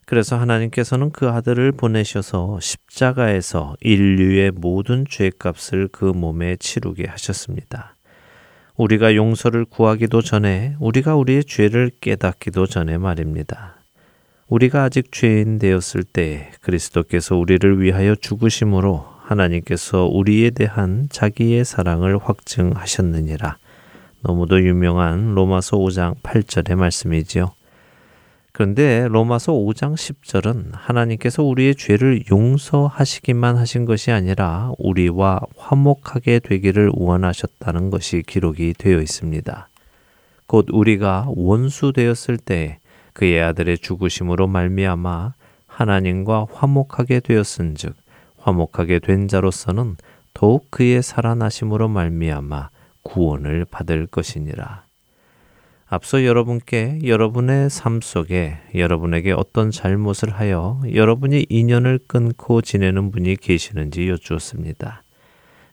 그래서 하나님께서는 그 아들을 보내셔서 십자가에서 인류의 모든 죄값을 그 몸에 치르게 하셨습니다. 우리가 용서를 구하기도 전에 우리가 우리의 죄를 깨닫기도 전에 말입니다. 우리가 아직 죄인 되었을 때 그리스도께서 우리를 위하여 죽으심으로 하나님께서 우리에 대한 자기의 사랑을 확증하셨느니라. 너무도 유명한 로마서 5장 8절의 말씀이지요. 그런데 로마서 5장 10절은 하나님께서 우리의 죄를 용서하시기만 하신 것이 아니라 우리와 화목하게 되기를 원하셨다는 것이 기록이 되어 있습니다. 곧 우리가 원수 되었을 때 그의 아들의 죽으심으로 말미암아 하나님과 화목하게 되었은즉 화목하게 된 자로서는 더욱 그의 살아나심으로 말미암아 구원을 받을 것이니라. 앞서 여러분께 여러분의 삶 속에 여러분에게 어떤 잘못을 하여 여러분이 인연을 끊고 지내는 분이 계시는지 여쭈었습니다.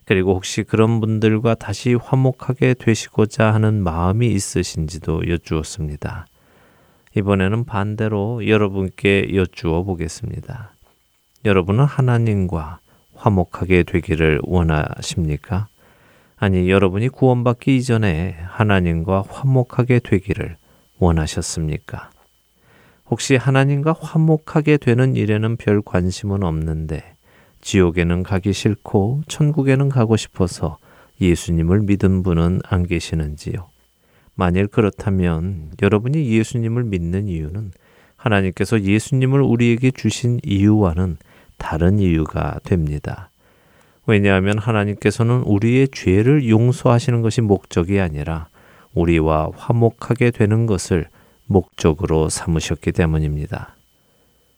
그리고 혹시 그런 분들과 다시 화목하게 되시고자 하는 마음이 있으신지도 여쭈었습니다. 이번에는 반대로 여러분께 여쭈어 보겠습니다. 여러분은 하나님과 화목하게 되기를 원하십니까? 아니, 여러분이 구원받기 이전에 하나님과 화목하게 되기를 원하셨습니까? 혹시 하나님과 화목하게 되는 일에는 별 관심은 없는데 지옥에는 가기 싫고 천국에는 가고 싶어서 예수님을 믿은 분은 안 계시는지요? 만일 그렇다면 여러분이 예수님을 믿는 이유는 하나님께서 예수님을 우리에게 주신 이유와는 다른 이유가 됩니다. 왜냐하면 하나님께서는 우리의 죄를 용서하시는 것이 목적이 아니라 우리와 화목하게 되는 것을 목적으로 삼으셨기 때문입니다.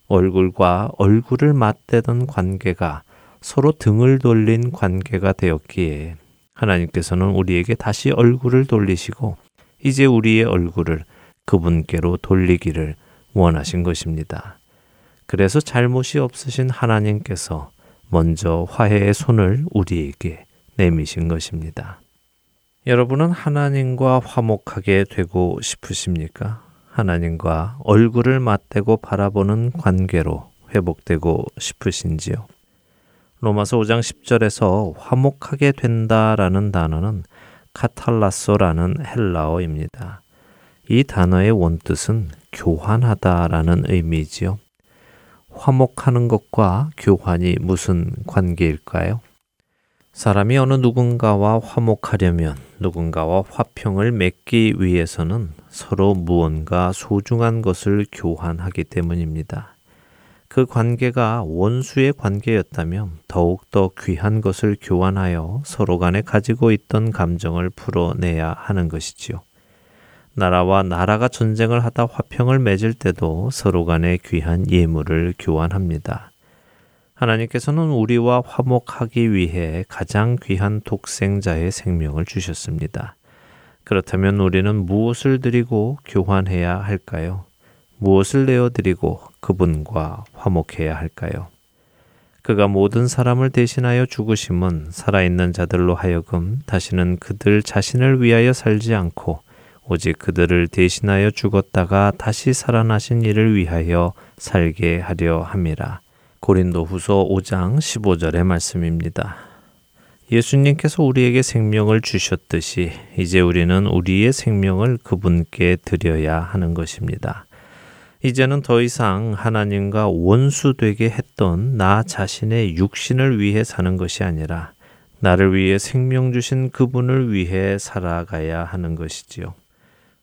얼굴과 얼굴을 맞대던 관계가 서로 등을 돌린 관계가 되었기에 하나님께서는 우리에게 다시 얼굴을 돌리시고 이제 우리의 얼굴을 그분께로 돌리기를 원하신 것입니다. 그래서 잘못이 없으신 하나님께서 먼저 화해의 손을 우리에게 내미신 것입니다. 여러분은 하나님과 화목하게 되고 싶으십니까? 하나님과 얼굴을 맞대고 바라보는 관계로 회복되고 싶으신지요? 로마서 5장 10절에서 화목하게 된다라는 단어는 카탈라소라는 헬라어입니다. 이 단어의 원뜻은 교환하다라는 의미지요. 화목하는 것과 교환이 무슨 관계일까요? 사람이 어느 누군가와 화목하려면 누군가와 화평을 맺기 위해서는 서로 무언가 소중한 것을 교환하기 때문입니다. 그 관계가 원수의 관계였다면 더욱더 귀한 것을 교환하여 서로 간에 가지고 있던 감정을 풀어내야 하는 것이지요. 나라와 나라가 전쟁을 하다 화평을 맺을 때도 서로 간에 귀한 예물을 교환합니다. 하나님께서는 우리와 화목하기 위해 가장 귀한 독생자의 생명을 주셨습니다. 그렇다면 우리는 무엇을 드리고 교환해야 할까요? 무엇을 내어드리고 그분과 화목해야 할까요? 그가 모든 사람을 대신하여 죽으심은 살아있는 자들로 하여금 다시는 그들 자신을 위하여 살지 않고 오직 그들을 대신하여 죽었다가 다시 살아나신 이를 위하여 살게 하려 함이라. 고린도 후서 5장 15절의 말씀입니다. 예수님께서 우리에게 생명을 주셨듯이 이제 우리는 우리의 생명을 그분께 드려야 하는 것입니다. 이제는 더 이상 하나님과 원수되게 했던 나 자신의 육신을 위해 사는 것이 아니라 나를 위해 생명 주신 그분을 위해 살아가야 하는 것이지요.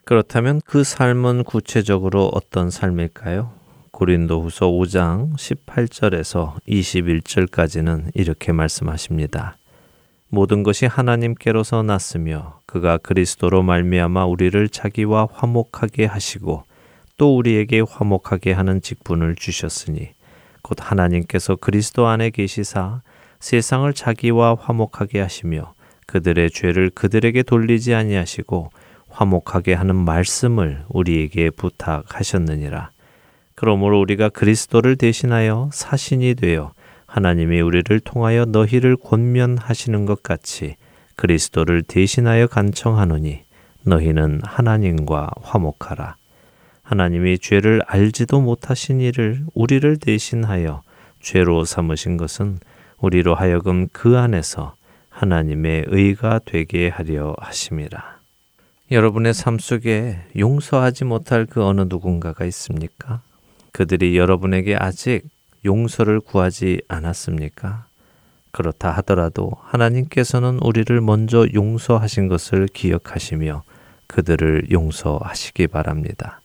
그렇다면 그 삶은 구체적으로 어떤 삶일까요? 고린도 후서 5장 18절에서 21절까지는 이렇게 말씀하십니다. 모든 것이 하나님께로서 났으며 그가 그리스도로 말미암아 우리를 자기와 화목하게 하시고 또 우리에게 화목하게 하는 직분을 주셨으니 곧 하나님께서 그리스도 안에 계시사 세상을 자기와 화목하게 하시며 그들의 죄를 그들에게 돌리지 아니하시고 화목하게 하는 말씀을 우리에게 부탁하셨느니라. 그러므로 우리가 그리스도를 대신하여 사신이 되어 하나님이 우리를 통하여 너희를 권면하시는 것 같이 그리스도를 대신하여 간청하노니 너희는 하나님과 화목하라. 하나님이 죄를 알지도 못하신 이를 우리를 대신하여 죄로 삼으신 것은 우리로 하여금 그 안에서 하나님의 의가 되게 하려 하심이라. 여러분의 삶 속에 용서하지 못할 그 어느 누군가가 있습니까? 그들이 여러분에게 아직 용서를 구하지 않았습니까? 그렇다 하더라도 하나님께서는 우리를 먼저 용서하신 것을 기억하시며 그들을 용서하시기 바랍니다.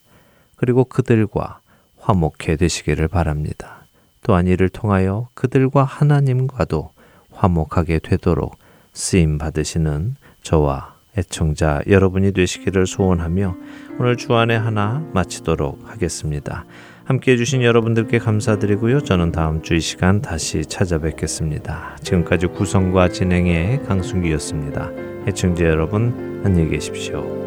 그리고 그들과 화목해 되시기를 바랍니다. 또한 이를 통하여 그들과 하나님과도 화목하게 되도록 쓰임 받으시는 저와 애청자 여러분이 되시기를 소원하며 오늘 주안의 하나 마치도록 하겠습니다. 함께 해주신 여러분들께 감사드리고요. 저는 다음 주 이 시간 다시 찾아뵙겠습니다. 지금까지 구성과 진행의 강순기였습니다. 애청자 여러분 안녕히 계십시오.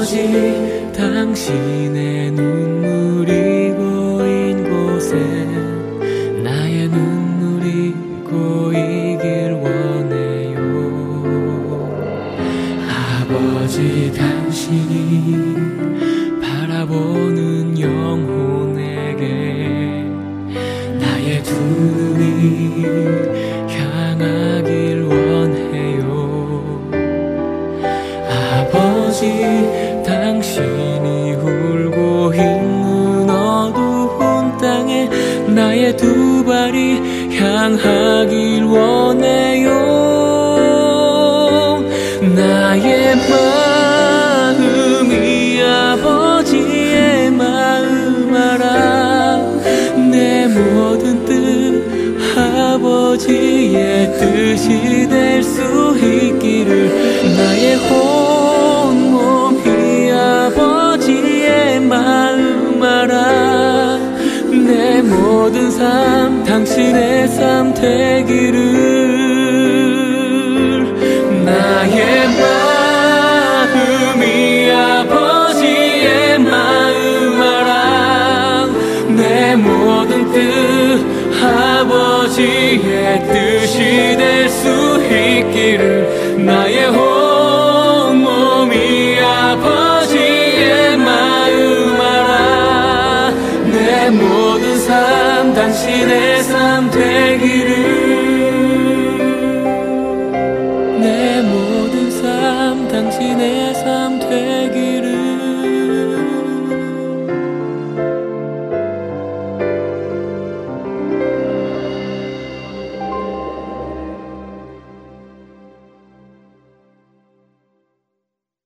오직 당신의 눈. 당신의 삶 되기를 나의 마음이 아버지의 마음 알아 내 모든 뜻 아버지의 뜻이 될 수 있기를 나의 호 다시 내 삶 되게